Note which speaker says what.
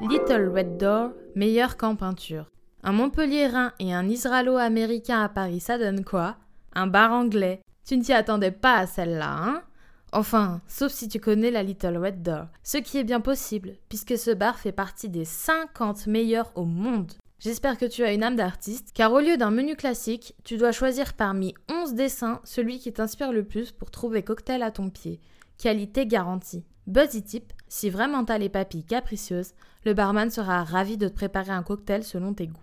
Speaker 1: Little Red Door, meilleur qu'en peinture. Un Montpellierin et un Israélo-américain à Paris, ça donne quoi? Un bar anglais. Tu ne t'y attendais pas à celle-là, hein? Enfin, sauf si tu connais la Little Red Door. Ce qui est bien possible, puisque ce bar fait partie des 50 meilleurs au monde. J'espère que tu as une âme d'artiste, car au lieu d'un menu classique, tu dois choisir parmi 11 dessins celui qui t'inspire le plus pour trouver cocktail à ton pied. Qualité garantie. Buzzy tip, si vraiment t'as les papilles capricieuses, le barman sera ravi de te préparer un cocktail selon tes goûts.